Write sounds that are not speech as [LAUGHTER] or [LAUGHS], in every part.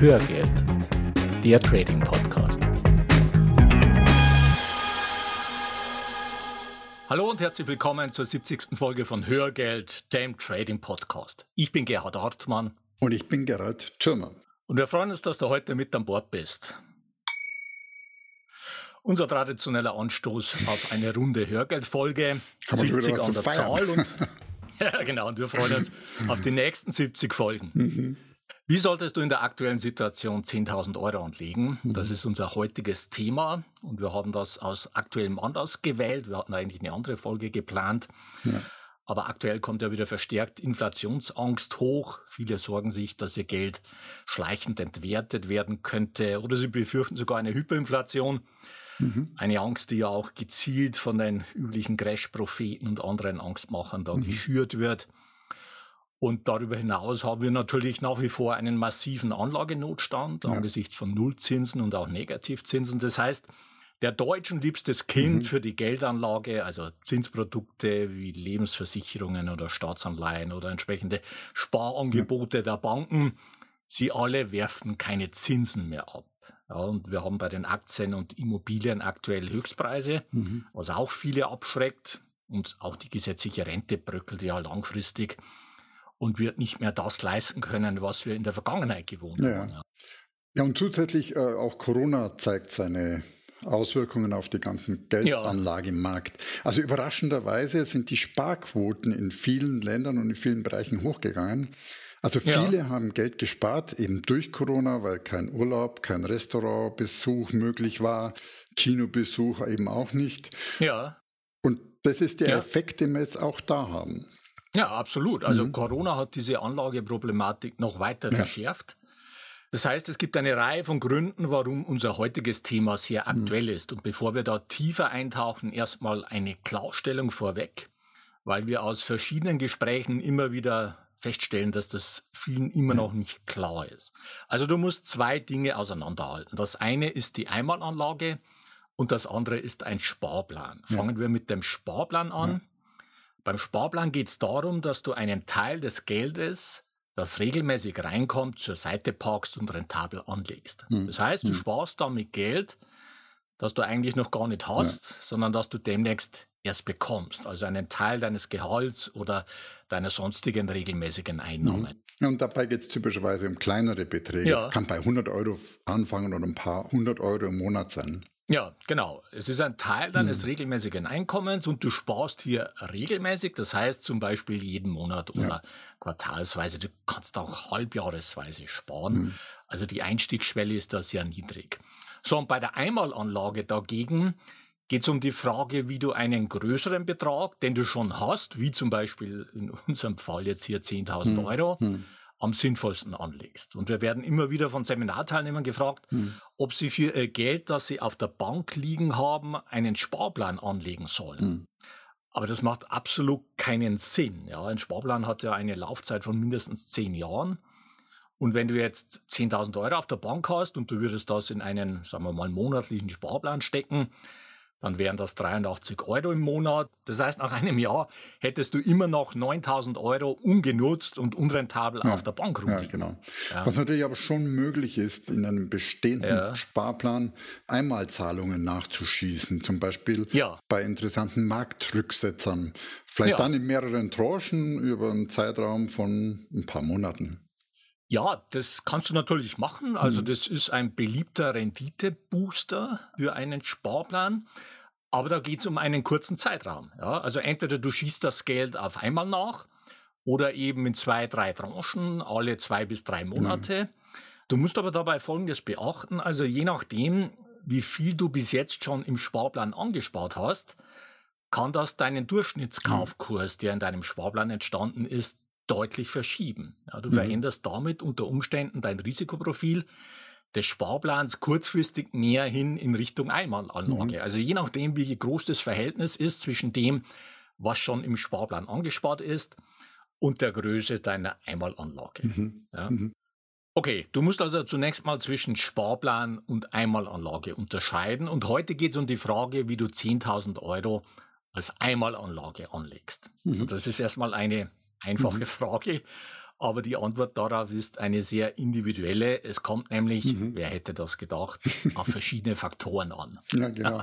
Hörgeld, der Trading Podcast. Hallo und herzlich willkommen zur 70. Folge von Hörgeld, dem Trading Podcast. Ich bin Gerhard Hartmann. Und ich bin Gerhard Thürmer. Und wir freuen uns, dass du heute mit an Bord bist. Unser traditioneller Anstoß auf eine runde Hörgeldfolge. 70 an der Zahl und [LAUGHS] [LAUGHS] ja, genau. Und wir freuen uns auf die nächsten 70 Folgen. Mhm. Wie solltest du in der aktuellen Situation 10.000 Euro anlegen? Mhm. Das ist unser heutiges Thema und wir haben das aus aktuellem Anlass gewählt. Wir hatten eigentlich eine andere Folge geplant. Ja. Aber aktuell kommt ja wieder verstärkt Inflationsangst hoch. Viele sorgen sich, dass ihr Geld schleichend entwertet werden könnte oder sie befürchten sogar eine Hyperinflation. Mhm. Eine Angst, die ja auch gezielt von den üblichen Crash-Propheten und anderen Angstmachern da mhm. geschürt wird. Und darüber hinaus haben wir natürlich nach wie vor einen massiven Anlagenotstand ja. angesichts von Nullzinsen und auch Negativzinsen. Das heißt, der Deutschen liebstes Kind mhm. für die Geldanlage, also Zinsprodukte wie Lebensversicherungen oder Staatsanleihen oder entsprechende Sparangebote ja. der Banken, sie alle werfen keine Zinsen mehr ab. Ja, und wir haben bei den Aktien und Immobilien aktuell Höchstpreise, mhm. was auch viele abschreckt. Und auch die gesetzliche Rente bröckelt ja langfristig und wird nicht mehr das leisten können, was wir in der Vergangenheit gewohnt ja. haben. Ja. ja, und zusätzlich äh, auch Corona zeigt seine Auswirkungen auf die ganzen Geldanlagemarkt. Ja. Also überraschenderweise sind die Sparquoten in vielen Ländern und in vielen Bereichen hochgegangen. Also viele ja. haben Geld gespart, eben durch Corona, weil kein Urlaub, kein Restaurantbesuch möglich war, Kinobesuch eben auch nicht. Ja. Und das ist der ja. Effekt, den wir jetzt auch da haben. Ja, absolut. Also mhm. Corona hat diese Anlageproblematik noch weiter ja. verschärft. Das heißt, es gibt eine Reihe von Gründen, warum unser heutiges Thema sehr mhm. aktuell mhm. ist. Und bevor wir da tiefer eintauchen, erstmal eine Klarstellung vorweg, weil wir aus verschiedenen Gesprächen immer wieder feststellen, dass das vielen immer noch nicht klar ist. Also du musst zwei Dinge auseinanderhalten. Das eine ist die Einmalanlage und das andere ist ein Sparplan. Fangen ja. wir mit dem Sparplan an. Beim Sparplan geht es darum, dass du einen Teil des Geldes, das regelmäßig reinkommt, zur Seite parkst und rentabel anlegst. Hm. Das heißt, du hm. sparst damit Geld, das du eigentlich noch gar nicht hast, ja. sondern das du demnächst erst bekommst. Also einen Teil deines Gehalts oder deiner sonstigen regelmäßigen Einnahmen. Mhm. Und dabei geht es typischerweise um kleinere Beträge. Ja. Kann bei 100 Euro anfangen oder ein paar 100 Euro im Monat sein. Ja, genau. Es ist ein Teil deines hm. regelmäßigen Einkommens und du sparst hier regelmäßig. Das heißt zum Beispiel jeden Monat oder ja. quartalsweise. Du kannst auch halbjahresweise sparen. Hm. Also die Einstiegsschwelle ist da sehr niedrig. So, und bei der Einmalanlage dagegen geht es um die Frage, wie du einen größeren Betrag, den du schon hast, wie zum Beispiel in unserem Fall jetzt hier 10.000 hm. Euro, hm am sinnvollsten anlegst. Und wir werden immer wieder von Seminarteilnehmern gefragt, hm. ob sie für ihr Geld, das sie auf der Bank liegen haben, einen Sparplan anlegen sollen. Hm. Aber das macht absolut keinen Sinn. Ja, ein Sparplan hat ja eine Laufzeit von mindestens zehn Jahren. Und wenn du jetzt 10.000 Euro auf der Bank hast und du würdest das in einen, sagen wir mal, monatlichen Sparplan stecken, dann wären das 83 Euro im Monat. Das heißt, nach einem Jahr hättest du immer noch 9000 Euro ungenutzt und unrentabel ja, auf der Bank rumliegen. Ja, genau. Ja. Was natürlich aber schon möglich ist, in einem bestehenden ja. Sparplan Einmalzahlungen nachzuschießen, zum Beispiel bei interessanten Marktrücksetzern. Vielleicht dann in mehreren Tranchen über einen Zeitraum von ein paar Monaten. Ja, das kannst du natürlich machen. Also mhm. das ist ein beliebter Renditebooster für einen Sparplan. Aber da geht es um einen kurzen Zeitraum. Ja? Also entweder du schießt das Geld auf einmal nach oder eben in zwei, drei Tranchen, alle zwei bis drei Monate. Mhm. Du musst aber dabei Folgendes beachten. Also je nachdem, wie viel du bis jetzt schon im Sparplan angespart hast, kann das deinen Durchschnittskaufkurs, der in deinem Sparplan entstanden ist, deutlich verschieben. Ja, du mhm. veränderst damit unter Umständen dein Risikoprofil des Sparplans kurzfristig mehr hin in Richtung Einmalanlage. Mhm. Also je nachdem, wie groß das Verhältnis ist zwischen dem, was schon im Sparplan angespart ist und der Größe deiner Einmalanlage. Mhm. Ja. Mhm. Okay, du musst also zunächst mal zwischen Sparplan und Einmalanlage unterscheiden. Und heute geht es um die Frage, wie du 10.000 Euro als Einmalanlage anlegst. Mhm. Und das ist erstmal eine einfache mhm. Frage. aber die Antwort darauf ist eine sehr individuelle. Es kommt nämlich, mhm. wer hätte das gedacht, auf verschiedene Faktoren an. [LAUGHS] Ja, genau.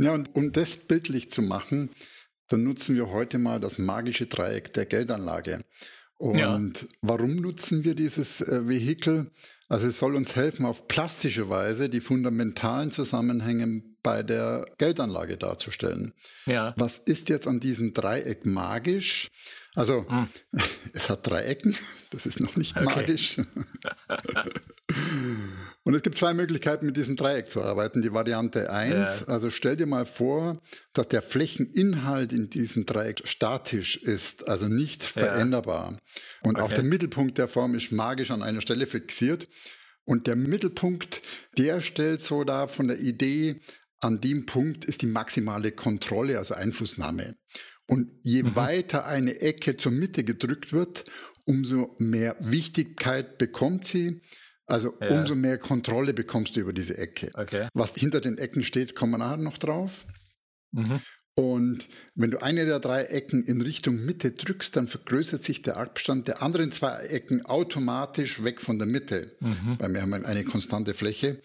Ja, und um das bildlich zu machen, dann nutzen wir heute mal das magische Dreieck der Geldanlage. Und ja. warum nutzen wir dieses äh, Vehikel? Also es soll uns helfen, auf plastische Weise die fundamentalen Zusammenhänge bei der Geldanlage darzustellen. Ja. Was ist jetzt an diesem Dreieck magisch? Also hm. [LAUGHS] es hat drei Ecken, das ist noch nicht okay. magisch. [LAUGHS] Und es gibt zwei Möglichkeiten, mit diesem Dreieck zu arbeiten. Die Variante 1, ja. also stell dir mal vor, dass der Flächeninhalt in diesem Dreieck statisch ist, also nicht ja. veränderbar. Und okay. auch der Mittelpunkt der Form ist magisch an einer Stelle fixiert. Und der Mittelpunkt, der stellt so dar von der Idee, an dem Punkt ist die maximale Kontrolle, also Einflussnahme. Und je mhm. weiter eine Ecke zur Mitte gedrückt wird, umso mehr Wichtigkeit bekommt sie. Also ja. umso mehr Kontrolle bekommst du über diese Ecke. Okay. Was hinter den Ecken steht, kommen wir nachher noch drauf. Mhm. Und wenn du eine der drei Ecken in Richtung Mitte drückst, dann vergrößert sich der Abstand der anderen zwei Ecken automatisch weg von der Mitte, mhm. weil wir haben eine konstante Fläche.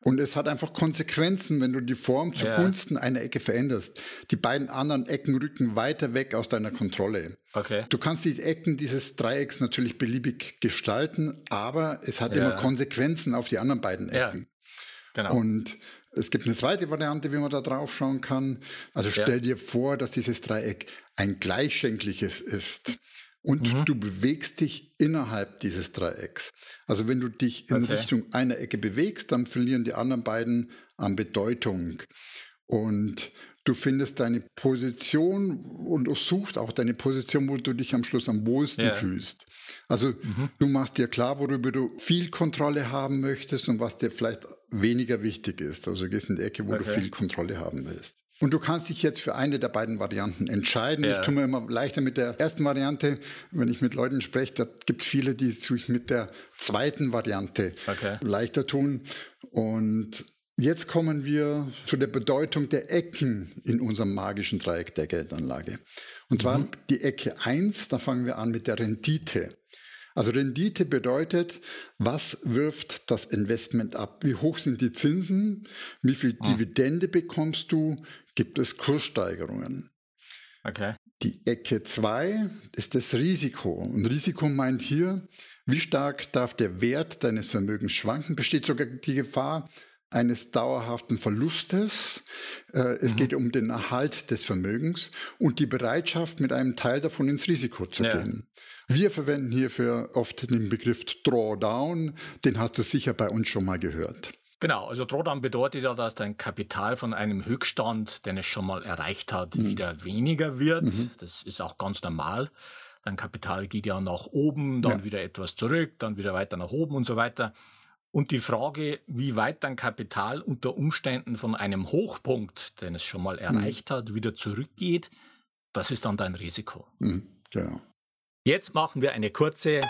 Und es hat einfach Konsequenzen, wenn du die Form zugunsten ja. einer Ecke veränderst. Die beiden anderen Ecken rücken weiter weg aus deiner Kontrolle. Okay. Du kannst die Ecken dieses Dreiecks natürlich beliebig gestalten, aber es hat ja. immer Konsequenzen auf die anderen beiden Ecken. Ja. Genau. Und es gibt eine zweite Variante, wie man da drauf schauen kann. Also stell dir vor, dass dieses Dreieck ein gleichschenkliches ist und mhm. du bewegst dich innerhalb dieses Dreiecks. Also wenn du dich in okay. Richtung einer Ecke bewegst, dann verlieren die anderen beiden an Bedeutung. Und du findest deine Position und suchst auch deine Position, wo du dich am Schluss am wohlsten ja. fühlst. Also mhm. du machst dir klar, worüber du viel Kontrolle haben möchtest und was dir vielleicht weniger wichtig ist. Also du gehst in die Ecke, wo okay. du viel Kontrolle haben willst. Und du kannst dich jetzt für eine der beiden Varianten entscheiden. Ja. Ich tue mir immer leichter mit der ersten Variante. Wenn ich mit Leuten spreche, da gibt es viele, die sich mit der zweiten Variante okay. leichter tun. Und jetzt kommen wir zu der Bedeutung der Ecken in unserem magischen Dreieck der Geldanlage. Und zwar mhm. die Ecke 1, da fangen wir an mit der Rendite. Also Rendite bedeutet, was wirft das Investment ab? Wie hoch sind die Zinsen? Wie viel ah. Dividende bekommst du? Gibt es Kurssteigerungen? Okay. Die Ecke 2 ist das Risiko. Und Risiko meint hier, wie stark darf der Wert deines Vermögens schwanken? Besteht sogar die Gefahr eines dauerhaften Verlustes. Äh, es mhm. geht um den Erhalt des Vermögens und die Bereitschaft, mit einem Teil davon ins Risiko zu ja. gehen. Wir verwenden hierfür oft den Begriff Drawdown, den hast du sicher bei uns schon mal gehört. Genau, also Drawdown bedeutet ja, dass dein Kapital von einem Höchststand, den es schon mal erreicht hat, mhm. wieder weniger wird. Mhm. Das ist auch ganz normal. Dein Kapital geht ja nach oben, dann ja. wieder etwas zurück, dann wieder weiter nach oben und so weiter. Und die Frage, wie weit dein Kapital unter Umständen von einem Hochpunkt, den es schon mal mhm. erreicht mhm. hat, wieder zurückgeht, das ist dann dein Risiko. Mhm. Genau. Jetzt machen wir eine kurze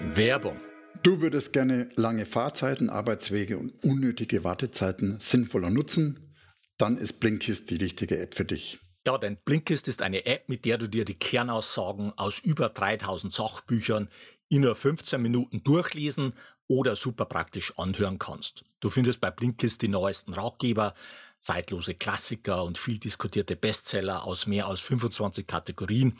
Werbung. Du würdest gerne lange Fahrzeiten, Arbeitswege und unnötige Wartezeiten sinnvoller nutzen? Dann ist Blinkist die richtige App für dich. Ja, denn Blinkist ist eine App, mit der du dir die Kernaussagen aus über 3000 Sachbüchern in nur 15 Minuten durchlesen oder super praktisch anhören kannst. Du findest bei Blinkist die neuesten Ratgeber, zeitlose Klassiker und viel diskutierte Bestseller aus mehr als 25 Kategorien,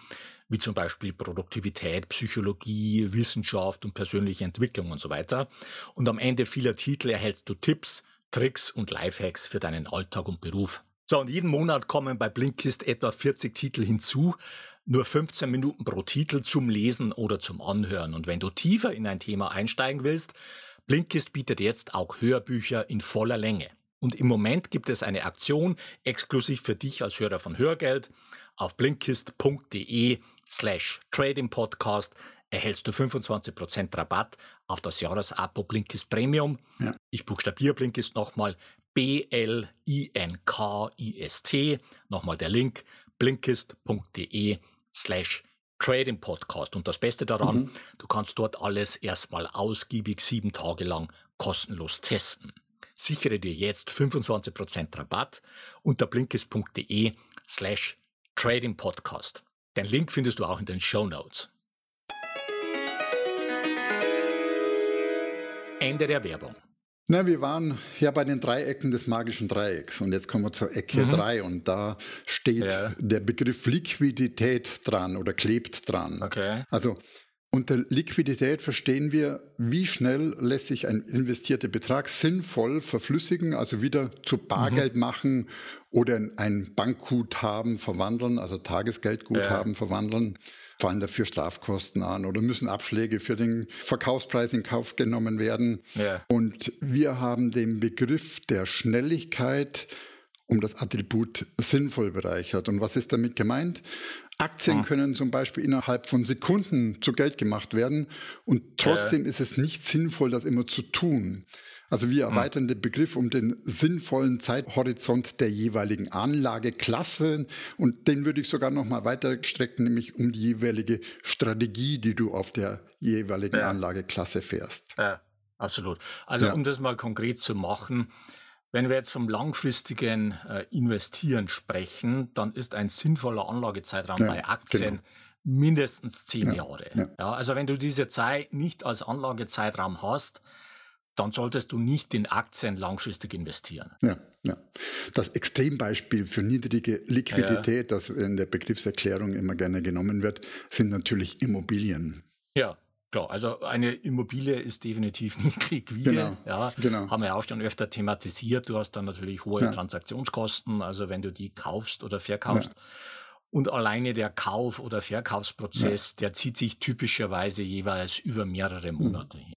wie zum Beispiel Produktivität, Psychologie, Wissenschaft und persönliche Entwicklung und so weiter. Und am Ende vieler Titel erhältst du Tipps, Tricks und Lifehacks für deinen Alltag und Beruf. So, und jeden Monat kommen bei Blinkist etwa 40 Titel hinzu, nur 15 Minuten pro Titel zum Lesen oder zum Anhören. Und wenn du tiefer in ein Thema einsteigen willst, Blinkist bietet jetzt auch Hörbücher in voller Länge. Und im Moment gibt es eine Aktion exklusiv für dich als Hörer von Hörgeld. Auf blinkist.de slash Trading Podcast erhältst du 25% Rabatt auf das Jahresabo Blinkist Premium. Ja. Ich buchstabiere Blinkist nochmal B-L-I-N-K-I-S-T. Nochmal der Link blinkist.de slash Trading Podcast. Und das Beste daran, mhm. du kannst dort alles erstmal ausgiebig sieben Tage lang kostenlos testen. Sichere dir jetzt 25% Rabatt unter blinkist.de slash Trading Podcast. Den Link findest du auch in den Show Notes. Ende der Werbung. Na, wir waren ja bei den Dreiecken des magischen Dreiecks und jetzt kommen wir zur Ecke 3 mhm. und da steht ja. der Begriff Liquidität dran oder klebt dran. Okay. Also unter Liquidität verstehen wir, wie schnell lässt sich ein investierter Betrag sinnvoll verflüssigen, also wieder zu Bargeld mhm. machen oder in ein Bankguthaben verwandeln, also Tagesgeldguthaben ja. verwandeln fallen dafür Strafkosten an oder müssen Abschläge für den Verkaufspreis in Kauf genommen werden. Ja. Und wir haben den Begriff der Schnelligkeit um das Attribut sinnvoll bereichert. Und was ist damit gemeint? Aktien hm. können zum Beispiel innerhalb von Sekunden zu Geld gemacht werden und trotzdem ja. ist es nicht sinnvoll, das immer zu tun. Also wir hm. erweitern den Begriff um den sinnvollen Zeithorizont der jeweiligen Anlageklasse und den würde ich sogar noch mal weiter strecken, nämlich um die jeweilige Strategie, die du auf der jeweiligen ja. Anlageklasse fährst. Ja, absolut. Also ja. um das mal konkret zu machen, wenn wir jetzt vom langfristigen äh, Investieren sprechen, dann ist ein sinnvoller Anlagezeitraum ja, bei Aktien genau. mindestens zehn Jahre. Ja, also wenn du diese Zeit nicht als Anlagezeitraum hast, dann solltest du nicht in Aktien langfristig investieren. Ja, ja. Das Extrembeispiel für niedrige Liquidität, ja. das in der Begriffserklärung immer gerne genommen wird, sind natürlich Immobilien. Ja, Klar, also eine Immobilie ist definitiv [LAUGHS] nicht liquide. Genau, ja, genau. Haben wir auch schon öfter thematisiert. Du hast dann natürlich hohe ja. Transaktionskosten, also wenn du die kaufst oder verkaufst. Ja. Und alleine der Kauf- oder Verkaufsprozess, ja. der zieht sich typischerweise jeweils über mehrere Monate hin.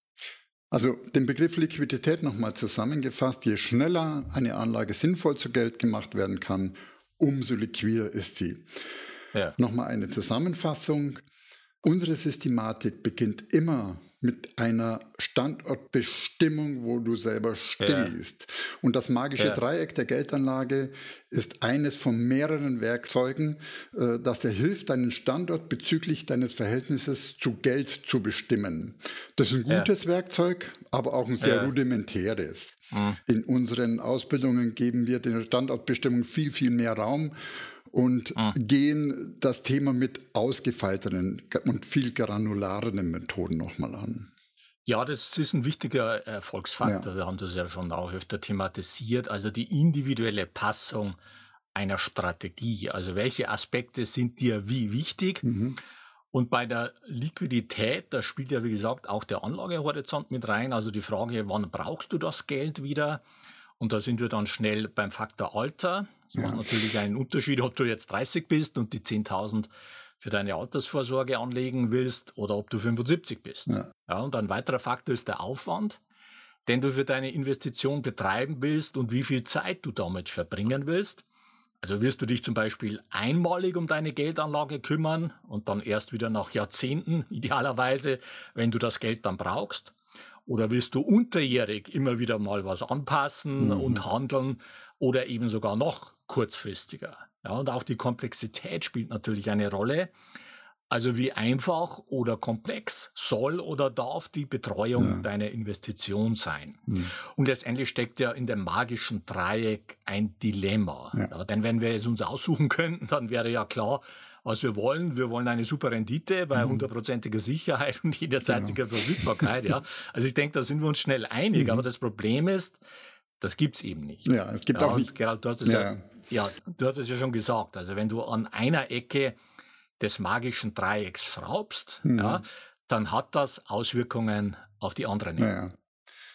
Also den Begriff Liquidität nochmal zusammengefasst, je schneller eine Anlage sinnvoll zu Geld gemacht werden kann, umso liquider ist sie. Ja. Nochmal eine Zusammenfassung. Unsere Systematik beginnt immer mit einer Standortbestimmung, wo du selber stehst. Ja. Und das magische ja. Dreieck der Geldanlage ist eines von mehreren Werkzeugen, äh, das dir hilft, deinen Standort bezüglich deines Verhältnisses zu Geld zu bestimmen. Das ist ein gutes ja. Werkzeug, aber auch ein sehr rudimentäres. Mhm. In unseren Ausbildungen geben wir der Standortbestimmung viel, viel mehr Raum und ah. gehen das Thema mit ausgefeilteren und viel granulareren Methoden nochmal an. Ja, das ist ein wichtiger Erfolgsfaktor. Ja. Wir haben das ja schon auch öfter thematisiert. Also die individuelle Passung einer Strategie. Also welche Aspekte sind dir wie wichtig? Mhm. Und bei der Liquidität, da spielt ja wie gesagt auch der Anlagehorizont mit rein. Also die Frage, wann brauchst du das Geld wieder? Und da sind wir dann schnell beim Faktor Alter. Es ja. macht natürlich einen Unterschied, ob du jetzt 30 bist und die 10.000 für deine Altersvorsorge anlegen willst oder ob du 75 bist. Ja. ja. und ein weiterer Faktor ist der Aufwand, den du für deine Investition betreiben willst und wie viel Zeit du damit verbringen willst. Also wirst du dich zum Beispiel einmalig um deine Geldanlage kümmern und dann erst wieder nach Jahrzehnten, [LAUGHS] idealerweise, wenn du das Geld dann brauchst. Oder willst du unterjährig immer wieder mal was anpassen mhm. und handeln oder eben sogar noch kurzfristiger? Ja, und auch die Komplexität spielt natürlich eine Rolle. Also wie einfach oder komplex soll oder darf die Betreuung ja. deiner Investition sein? Mhm. Und letztendlich steckt ja in dem magischen Dreieck ein Dilemma. Ja. Ja, denn wenn wir es uns aussuchen könnten, dann wäre ja klar, was wir wollen. Wir wollen eine super Rendite bei mhm. hundertprozentiger Sicherheit und jederzeitiger genau. Verfügbarkeit. Ja. Also ich denke, da sind wir uns schnell einig. Mhm. Aber das Problem ist, das gibt es eben nicht. Ja, es gibt ja, auch nicht. Gerald, du hast es ja. ja, du hast es ja schon gesagt. Also wenn du an einer Ecke des magischen Dreiecks schraubst, mhm. ja, dann hat das Auswirkungen auf die anderen Ecken.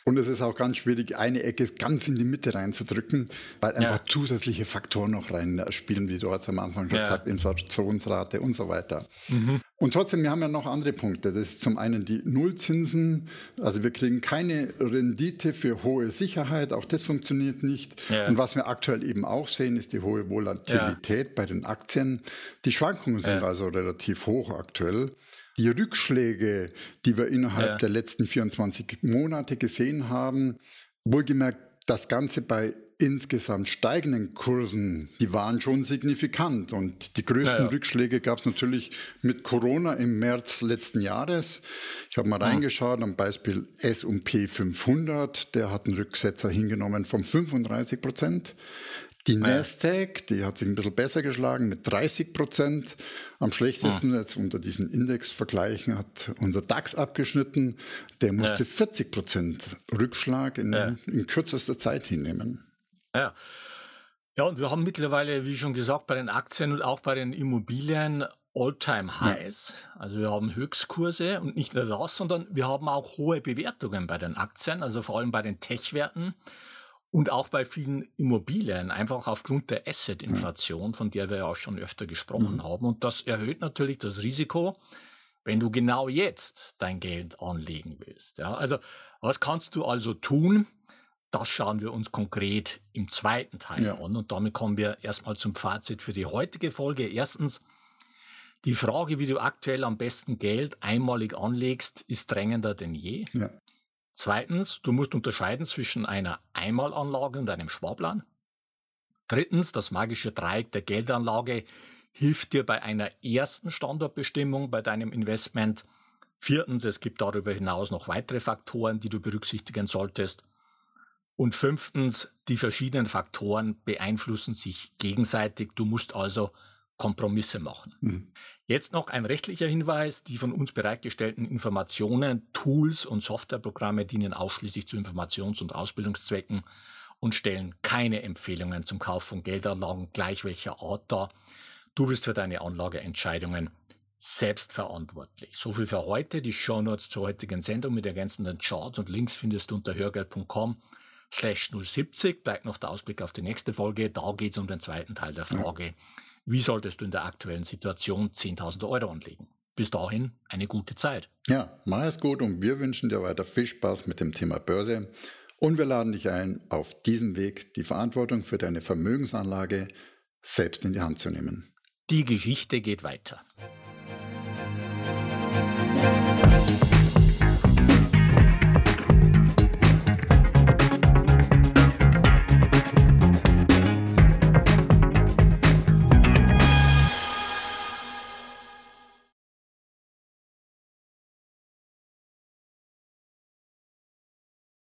Und es ist auch ganz schwierig, eine Ecke ganz in die Mitte reinzudrücken, weil einfach ja. zusätzliche Faktoren noch reinspielen, wie du hast am Anfang schon ja. gesagt, Inflationsrate und so weiter. Mhm. Und trotzdem, wir haben ja noch andere Punkte. Das ist zum einen die Nullzinsen. Also wir kriegen keine Rendite für hohe Sicherheit. Auch das funktioniert nicht. Ja. Und was wir aktuell eben auch sehen, ist die hohe Volatilität bei den Aktien. Die Schwankungen sind also relativ hoch aktuell. Die Rückschläge, die wir innerhalb ja. der letzten 24 Monate gesehen haben, wohlgemerkt das Ganze bei insgesamt steigenden Kursen, die waren schon signifikant. Und die größten ja, ja. Rückschläge gab es natürlich mit Corona im März letzten Jahres. Ich habe mal ah. reingeschaut am Beispiel S&P 500. Der hat einen Rücksetzer hingenommen von 35 Prozent. Die Nasdaq, die hat sich ein bisschen besser geschlagen mit 30 Prozent. Am schlechtesten jetzt unter diesen Indexvergleichen hat unser DAX abgeschnitten. Der musste ja. 40 Prozent Rückschlag in, ja. in kürzester Zeit hinnehmen. Ja. Ja, und wir haben mittlerweile, wie schon gesagt, bei den Aktien und auch bei den Immobilien All-Time-Highs. Ja. Also wir haben Höchstkurse und nicht nur das, sondern wir haben auch hohe Bewertungen bei den Aktien, also vor allem bei den Tech-Werten und auch bei vielen Immobilien, einfach aufgrund der Asset-Inflation, von der wir ja auch schon öfter gesprochen mhm. haben. Und das erhöht natürlich das Risiko, wenn du genau jetzt dein Geld anlegen willst. Ja, also was kannst du also tun? Das schauen wir uns konkret im zweiten Teil ja. an. Und damit kommen wir erstmal zum Fazit für die heutige Folge. Erstens, die Frage, wie du aktuell am besten Geld einmalig anlegst, ist drängender denn je. Ja. Zweitens, du musst unterscheiden zwischen einer Einmalanlage und einem Sparplan. Drittens, das magische Dreieck der Geldanlage hilft dir bei einer ersten Standortbestimmung bei deinem Investment. Viertens, es gibt darüber hinaus noch weitere Faktoren, die du berücksichtigen solltest. Und fünftens, die verschiedenen Faktoren beeinflussen sich gegenseitig. Du musst also Kompromisse machen. Mhm. Jetzt noch ein rechtlicher Hinweis. Die von uns bereitgestellten Informationen, Tools und Softwareprogramme dienen ausschließlich zu Informations- und Ausbildungszwecken und stellen keine Empfehlungen zum Kauf von Geldanlagen gleich welcher Art dar. Du bist für deine Anlageentscheidungen selbst verantwortlich. So viel für heute. Die Shownotes zur heutigen Sendung mit ergänzenden Charts und Links findest du unter hörgeld.com slash 070. Bleibt noch der Ausblick auf die nächste Folge. Da geht es um den zweiten Teil der Frage. Ja wie solltest du in der aktuellen Situation 10.000 Euro anlegen? Bis dahin eine gute Zeit. Ja, mach es gut und wir wünschen dir weiter viel Spaß mit dem Thema Börse. Und wir laden dich ein, auf diesem Weg die Verantwortung für deine Vermögensanlage selbst in die Hand zu nehmen. Die Geschichte geht weiter.